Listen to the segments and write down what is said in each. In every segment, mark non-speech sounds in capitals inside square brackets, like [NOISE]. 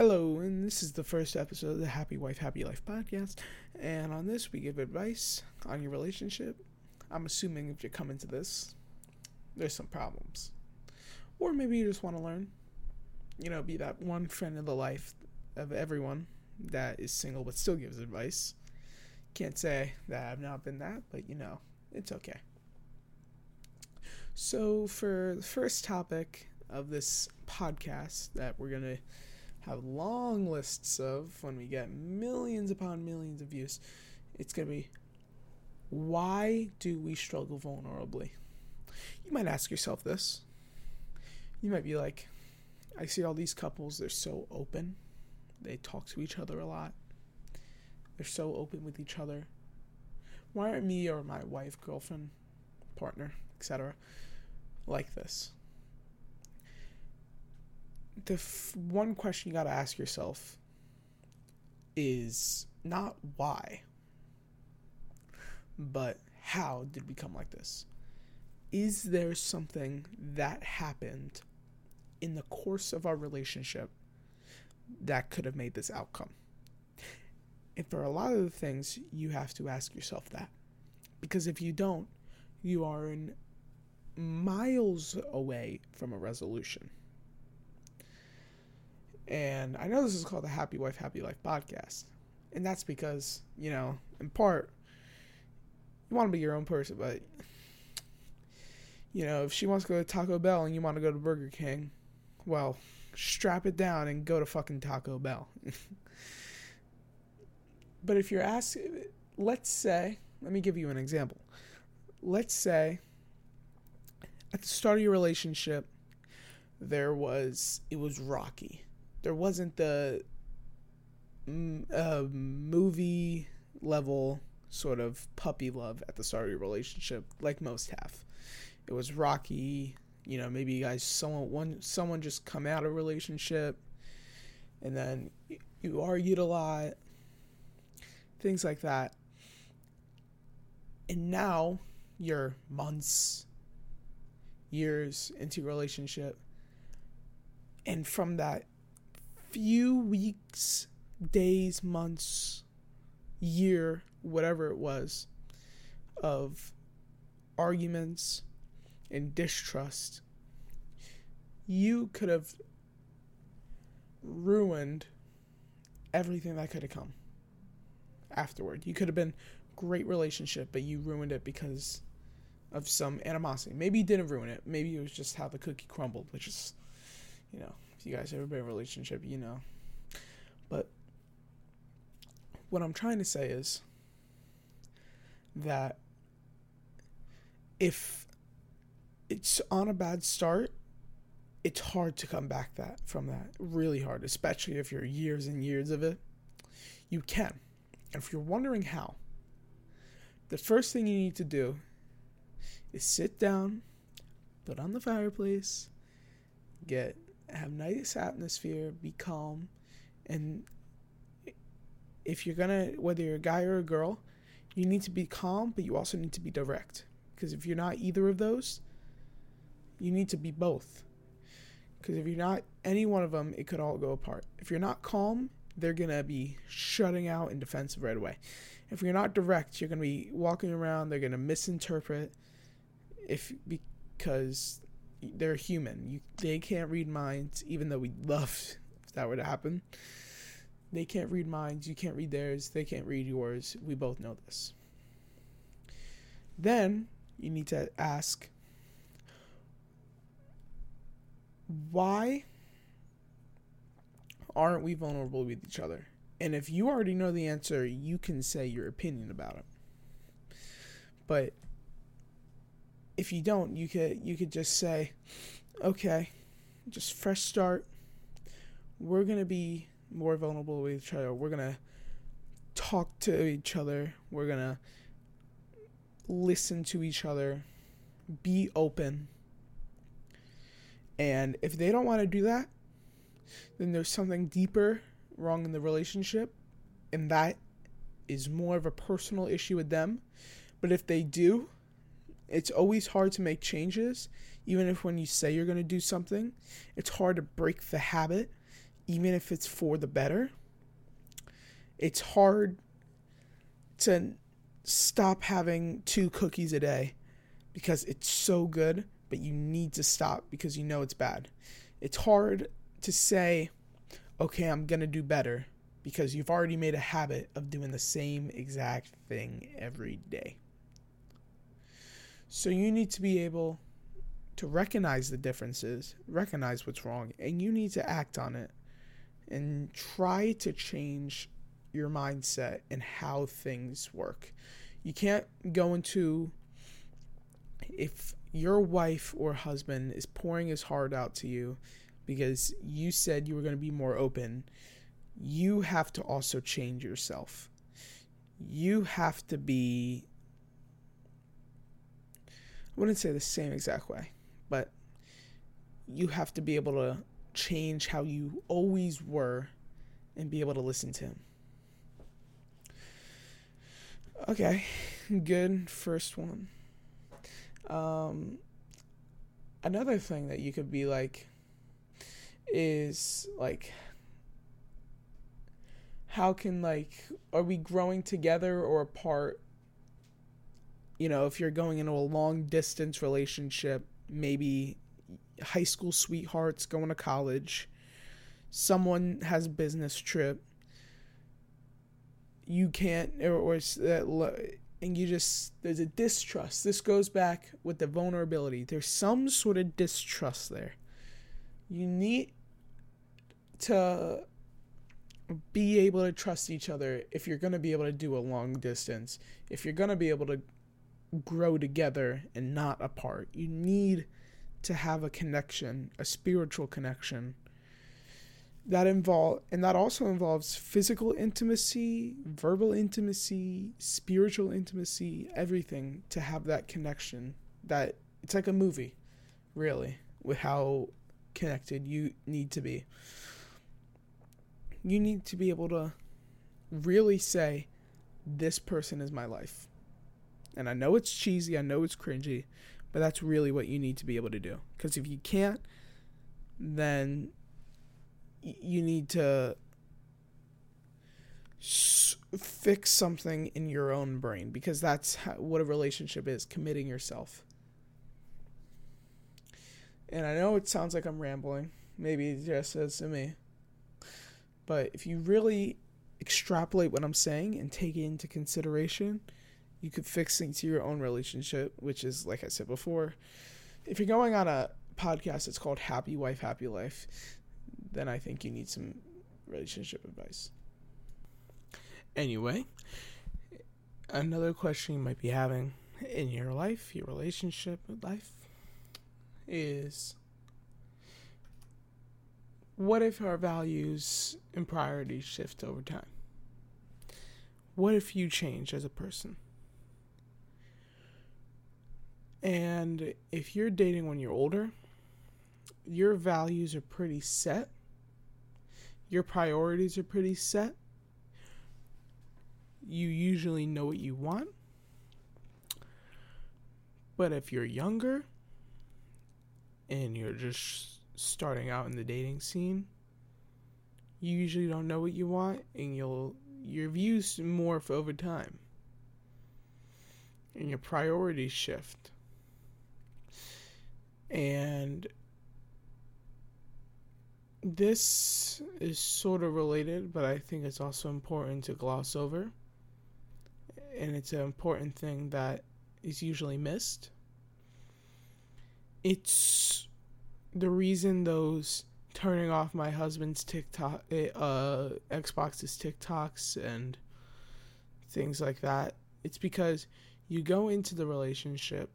Hello, and this is the first episode of the Happy Wife, Happy Life podcast. And on this, we give advice on your relationship. I'm assuming if you're coming to this, there's some problems. Or maybe you just want to learn. You know, be that one friend in the life of everyone that is single but still gives advice. Can't say that I've not been that, but you know, it's okay. So, for the first topic of this podcast that we're going to have long lists of when we get millions upon millions of views, it's going to be why do we struggle vulnerably? You might ask yourself this. You might be like, I see all these couples, they're so open. They talk to each other a lot. They're so open with each other. Why aren't me or my wife, girlfriend, partner, etc., like this? The f- one question you got to ask yourself is not why, but how did we come like this? Is there something that happened in the course of our relationship that could have made this outcome? And for a lot of the things, you have to ask yourself that. Because if you don't, you are miles away from a resolution. And I know this is called the Happy Wife, Happy Life podcast. And that's because, you know, in part, you want to be your own person, but, you know, if she wants to go to Taco Bell and you want to go to Burger King, well, strap it down and go to fucking Taco Bell. [LAUGHS] but if you're asking, let's say, let me give you an example. Let's say at the start of your relationship, there was, it was rocky there wasn't the uh, movie level sort of puppy love at the start of your relationship, like most have. It was rocky. You know, maybe you guys someone one someone just come out of relationship, and then you argued a lot, things like that. And now you're months, years into your relationship, and from that few weeks, days, months, year, whatever it was, of arguments and distrust, you could have ruined everything that could have come afterward. You could have been great relationship, but you ruined it because of some animosity. Maybe you didn't ruin it. Maybe it was just how the cookie crumbled, which is, you know, if you guys ever been in a relationship, you know. But what I'm trying to say is that if it's on a bad start, it's hard to come back that from that. Really hard, especially if you're years and years of it. You can. If you're wondering how, the first thing you need to do is sit down, put on the fireplace, get have nice atmosphere, be calm, and if you're gonna whether you're a guy or a girl, you need to be calm, but you also need to be direct. Because if you're not either of those, you need to be both. Because if you're not any one of them, it could all go apart. If you're not calm, they're gonna be shutting out and defensive right away. If you're not direct, you're gonna be walking around. They're gonna misinterpret. If because they're human. You they can't read minds, even though we'd love if that were to happen. They can't read minds. You can't read theirs. They can't read yours. We both know this. Then you need to ask why aren't we vulnerable with each other? And if you already know the answer, you can say your opinion about it. But if you don't, you could you could just say, okay, just fresh start. We're gonna be more vulnerable with each other. We're gonna talk to each other. We're gonna listen to each other. Be open. And if they don't want to do that, then there's something deeper wrong in the relationship, and that is more of a personal issue with them. But if they do, it's always hard to make changes, even if when you say you're going to do something, it's hard to break the habit, even if it's for the better, it's hard to stop having two cookies a day because it's so good, but you need to stop because you know it's bad. It's hard to say, okay, I'm going to do better because you've already made a habit of doing the same exact thing every day. So you need to be able to recognize the differences, recognize what's wrong, and you need to act on it and try to change your mindset and how things work. You can't go into if your wife or husband is pouring his heart out to you because you said you were going to be more open, you have to also change yourself. You have to be I wouldn't say the same exact way, but you have to be able to change how you always were and be able to listen to him. Okay, good first one. Um, another thing that you could be like is like how can like are we growing together or apart you know if you're going into a long distance relationship maybe high school sweethearts going to college someone has a business trip you can't or, or that uh, and you just there's a distrust. This goes back with the vulnerability. There's some sort of distrust there. You need to be able to trust each other if you're going to be able to do a long distance. If you're going to be able to grow together and not apart you need to have a connection a spiritual connection that involve and that also involves physical intimacy, verbal intimacy, spiritual intimacy, everything to have that connection. That it's like a movie, really, with how connected you need to be. You need to be able to really say, This person is my life. And I know it's cheesy, I know it's cringy, but that's really what you need to be able to do. Because if you can't, then you need to fix something in your own brain because that's how, what a relationship is committing yourself. And I know it sounds like I'm rambling, maybe it just says to me. But if you really extrapolate what I'm saying and take it into consideration, you could fix things to your own relationship, which is, like I said before, if you're going on a podcast, it's called Happy Wife, Happy Life then I think you need some relationship advice. Anyway, another question you might be having in your life, your relationship life, is what if our values and priorities shift over time? What if you change as a person? And if you're dating when you're older, your values are pretty set your priorities are pretty set. You usually know what you want. But if you're younger and you're just starting out in the dating scene, you usually don't know what you want and you'll your views morph over time. And your priorities shift. And this is sort of related, but I think it's also important to gloss over. And it's an important thing that is usually missed. It's the reason those turning off my husband's TikTok, eh, uh, Xbox's TikToks and things like that. It's because you go into the relationship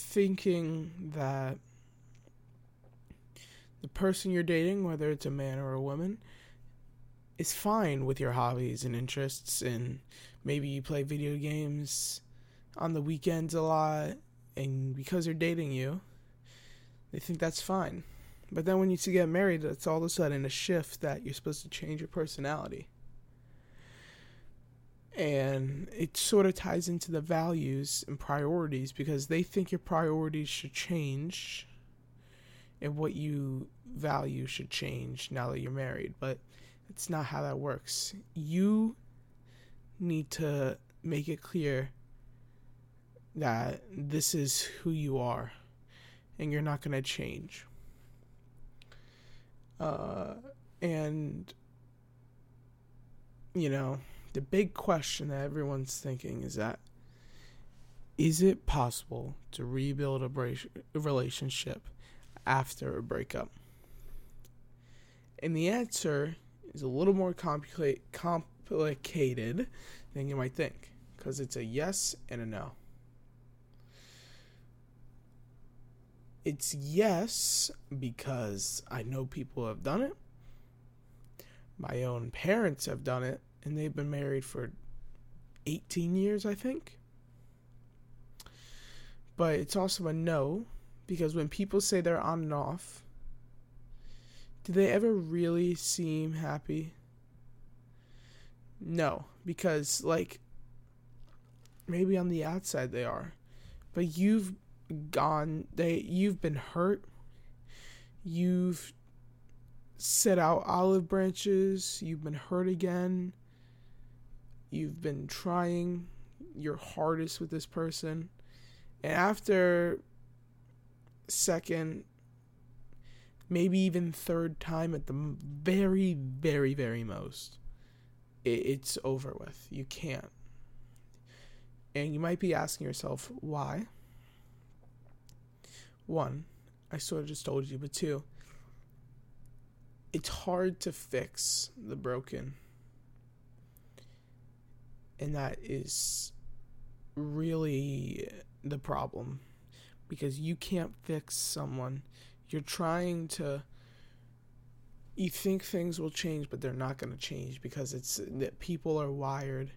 thinking that the person you're dating, whether it's a man or a woman, is fine with your hobbies and interests, and maybe you play video games on the weekends a lot, and because they're dating you, they think that's fine. But then when you get married, it's all of a sudden a shift that you're supposed to change your personality. And it sort of ties into the values and priorities because they think your priorities should change and what you value should change now that you're married, but it's not how that works. You need to make it clear that this is who you are and you're not going to change. Uh, and, you know, the big question that everyone's thinking is that is it possible to rebuild a, relationship after a breakup? And the answer is a little more complicated than you might think because it's a yes and a no. It's yes because I know people have done it. My own parents have done it, and they've been married for 18 years, I think. But it's also a no because when people say they're on and off, do they ever really seem happy? No, because, like, maybe on the outside they are, but you've gone they you've been hurt you've set out olive branches you've been hurt again you've been trying your hardest with this person and after second maybe even third time at the very very very most it's over with. You can't. And you might be asking yourself why? One, I sort of just told you, but two, it's hard to fix the broken. And that is really the problem because you can't fix someone. You're trying to you think things will change but they're not going to change because it's that people are wired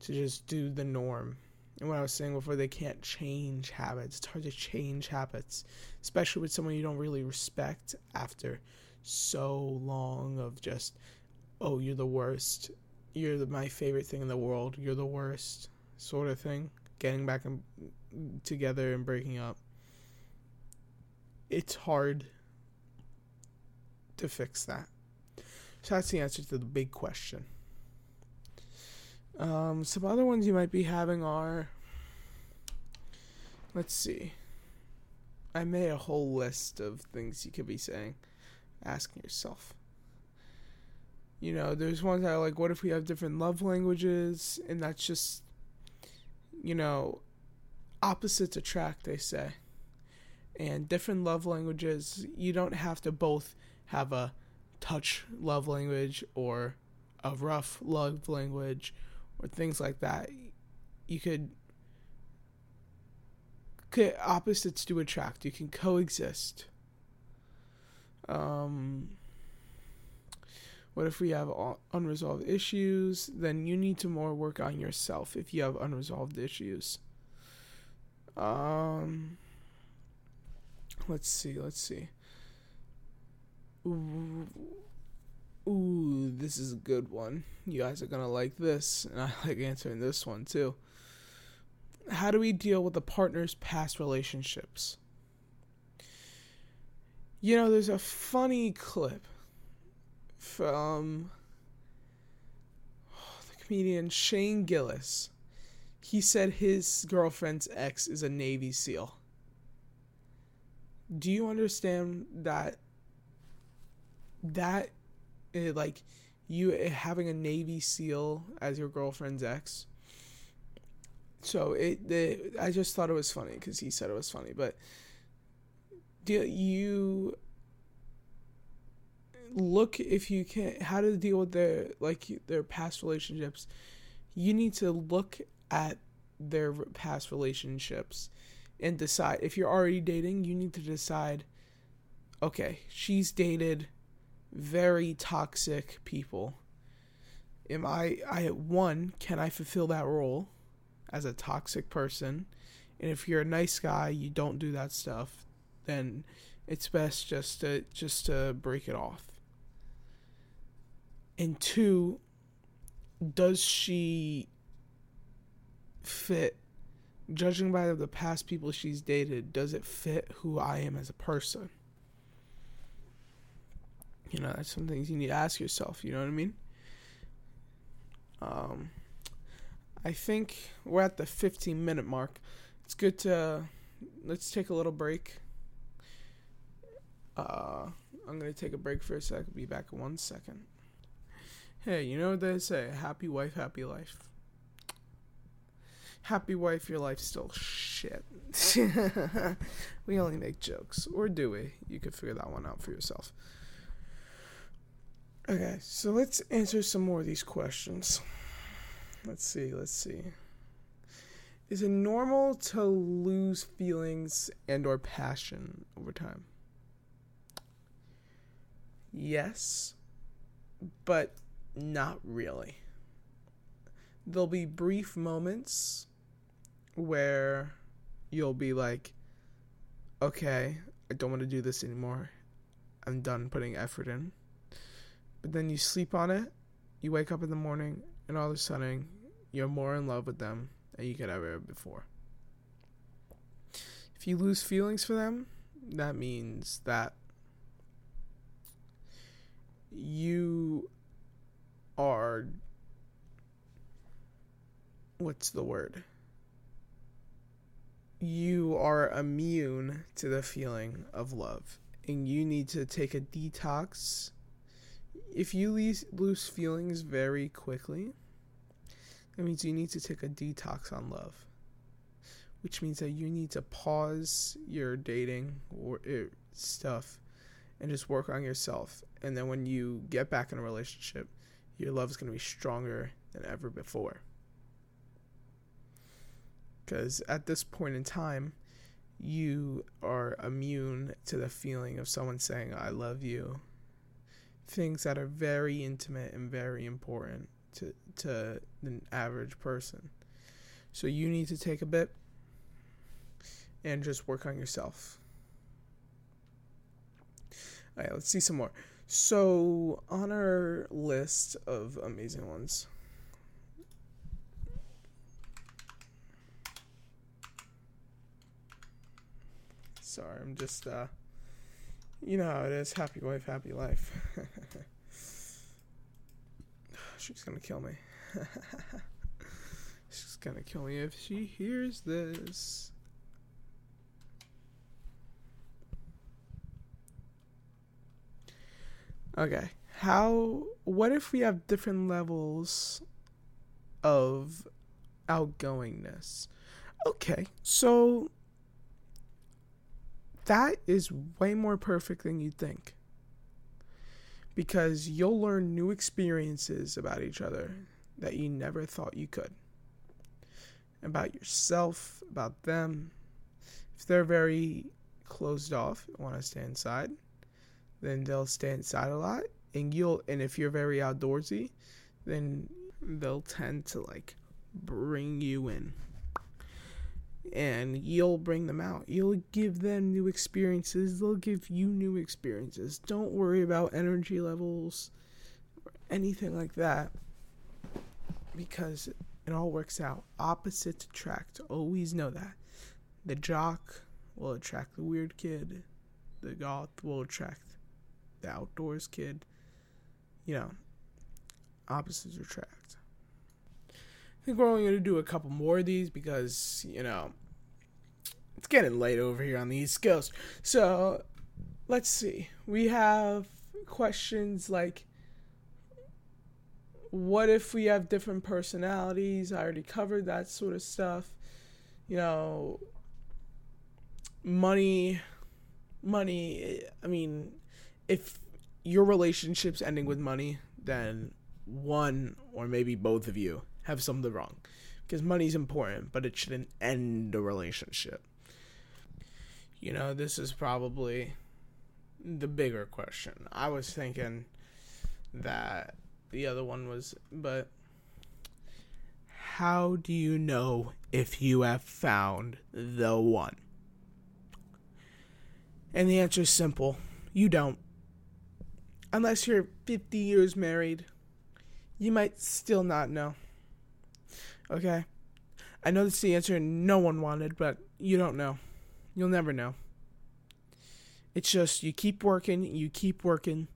to just do the norm and what I was saying before, they can't change habits. It's hard to change habits, especially with someone you don't really respect after so long of just, oh, you're the worst. You're the, my favorite thing in the world. You're the worst, sort of thing. Getting back in, together and breaking up. It's hard to fix that. So that's the answer to the big question. Um, some other ones you might be having are. Let's see. I made a whole list of things you could be saying, asking yourself. You know, there's ones that are like, what if we have different love languages? And that's just, you know, opposites attract, they say. And different love languages, you don't have to both have a touch love language or a rough love language or things like that. You could, could opposites do attract. You can coexist. Um, what if we have unresolved issues? Then you need to more work on yourself if you have unresolved issues. Um, let's see. Let's see. Ooh Ooh, this is a good one. You guys are gonna like this, and I [LAUGHS] like answering this one too. How do we deal with a partner's past relationships? You know, there's a funny clip from um, [SIGHS] the comedian Shane Gillis. He said his girlfriend's ex is a Navy SEAL. Do you understand that that it, like you eh, having a Navy SEAL as your girlfriend's ex. So it, the I just thought it was funny because he said it was funny, but do you look if you can how to deal with their like their past relationships? You need to look at their past relationships and decide if you're already dating. You need to decide. Okay, she's dated very toxic people. Am I I one, can I fulfill that role as a toxic person? And if you're a nice guy, you don't do that stuff, then it's best just to just to break it off. And two, does she fit judging by the past people she's dated, does it fit who I am as a person? You know, that's some things you need to ask yourself. You know what I mean? Um, I think we're at the 15 minute mark. It's good to let's take a little break. Uh, I'm gonna take a break for a sec. Be back in one second. Hey, you know what they say? Happy wife, happy life. Happy wife, your life's still shit. [LAUGHS] we only make jokes. Or do we? You could figure that one out for yourself. Okay, so let's answer some more of these questions. Let's see, let's see. Is it normal to lose feelings and or passion over time? Yes, but not really. There'll be brief moments where you'll be like, okay, I don't want to do this anymore. I'm done putting effort in. But then you sleep on it, you wake up in the morning, and all of a sudden, you're more in love with them than you could ever before. If you lose feelings for them, that means that you are what's the word? You are immune to the feeling of love and you need to take a detox. If you lose, feelings very quickly, that means you need to take a detox on love, which means that you need to pause your dating or uh, stuff and just work on yourself. And then when you get back in a relationship, your love is going to be stronger than ever before. Because at this point in time, you are immune to the feeling of someone saying, I love you. Things that are very intimate and very important to, to the average person. So you need to take a bit and just work on yourself. All right, let's see some more. So, on our list of amazing ones, sorry, I'm just, uh, you know how it is happy wife, happy life. [SIGHS] She's gonna kill me. [LAUGHS] She's gonna kill me if she hears this. Okay. How what if we have different levels of outgoingness? Okay. So that is way more perfect than you think. Because you'll learn new experiences about each other that you never thought you could. About yourself, about them. If they're very closed off, want to stay inside, then they'll stay inside a lot and you'll and if you're very outdoorsy then they'll tend to like bring you in and you'll bring them out. You'll give them new experiences. They'll give you new experiences. Don't worry about energy levels or anything like that because it all works out. Opposites attract. Always know that. The jock will attract the weird kid. The goth will attract the outdoors kid, you know, opposites attract. Think we're only going to do a couple more of these because, you know, it's getting late over here on the East Coast. So let's see. We have questions like what if we have different personalities? I already covered that sort of stuff. You know, money, money, I mean, if your relationship's ending with money, then one or maybe both of you have something wrong. Because money's important, but it shouldn't end a relationship. You know, this is probably the bigger question. I was thinking that the other one was, but how do you know if you have found the one? And the answer is simple you don't unless you're 50 years married, you might still not know. Okay? I know that's the answer no one wanted, but you don't know. You'll never know. It's just you keep working, you keep working,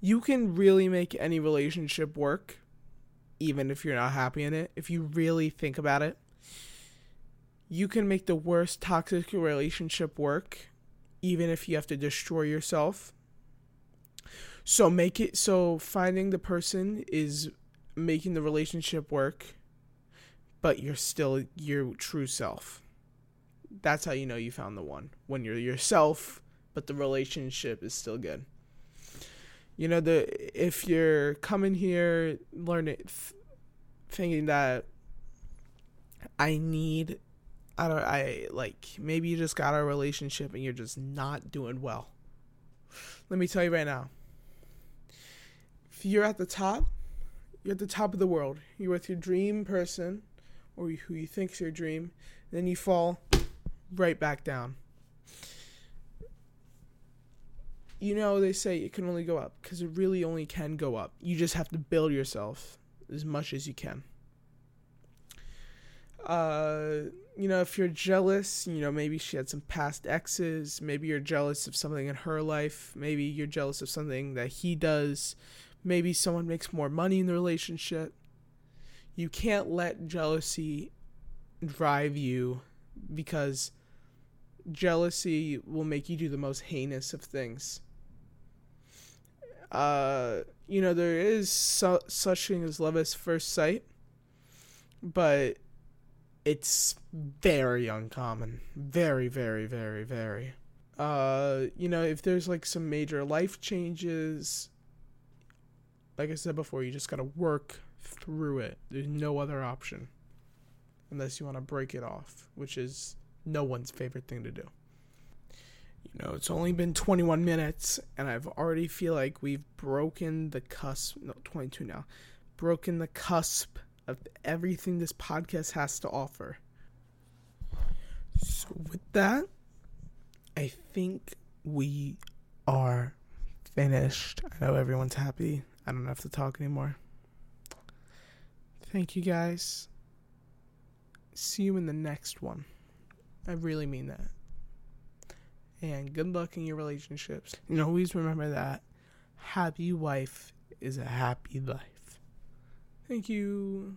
you can really make any relationship work, even if you're not happy in it. If you really think about it, you can make the worst toxic relationship work, even if you have to destroy yourself. So make it so finding the person is making the relationship work, but you're still your true self. That's how you know you found the one. When you're yourself, but the relationship is still good. You know the if you're coming here learning th- thinking that I need I don't I like maybe you just got a relationship and you're just not doing well. Let me tell you right now. If you're at the top, you're at the top of the world. You're with your dream person or who you think's your dream, then you fall right back down. You know, they say it can only go up because it really only can go up. You just have to build yourself as much as you can. Uh, you know, if you're jealous, you know, maybe she had some past exes. Maybe you're jealous of something in her life. Maybe you're jealous of something that he does. Maybe someone makes more money in the relationship. You can't let jealousy drive you because jealousy will make you do the most heinous of things. Uh, you know, there is su- such thing as love at first sight, but it's very uncommon. Very, very, very, very. Uh, you know, if there's like some major life changes, like I said before, you just gotta work through it. There's no other option. Unless you want to break it off, which is no one's favorite thing to do. You know, it's only been 21 minutes, and I've already feel like we've broken the cusp. No, 22 now. Broken the cusp of everything this podcast has to offer. So, with that, I think we are finished. I know everyone's happy. I don't have to talk anymore. Thank you guys. See you in the next one. I really mean that. And good luck in your relationships. And always remember that happy wife is a happy life. Thank you.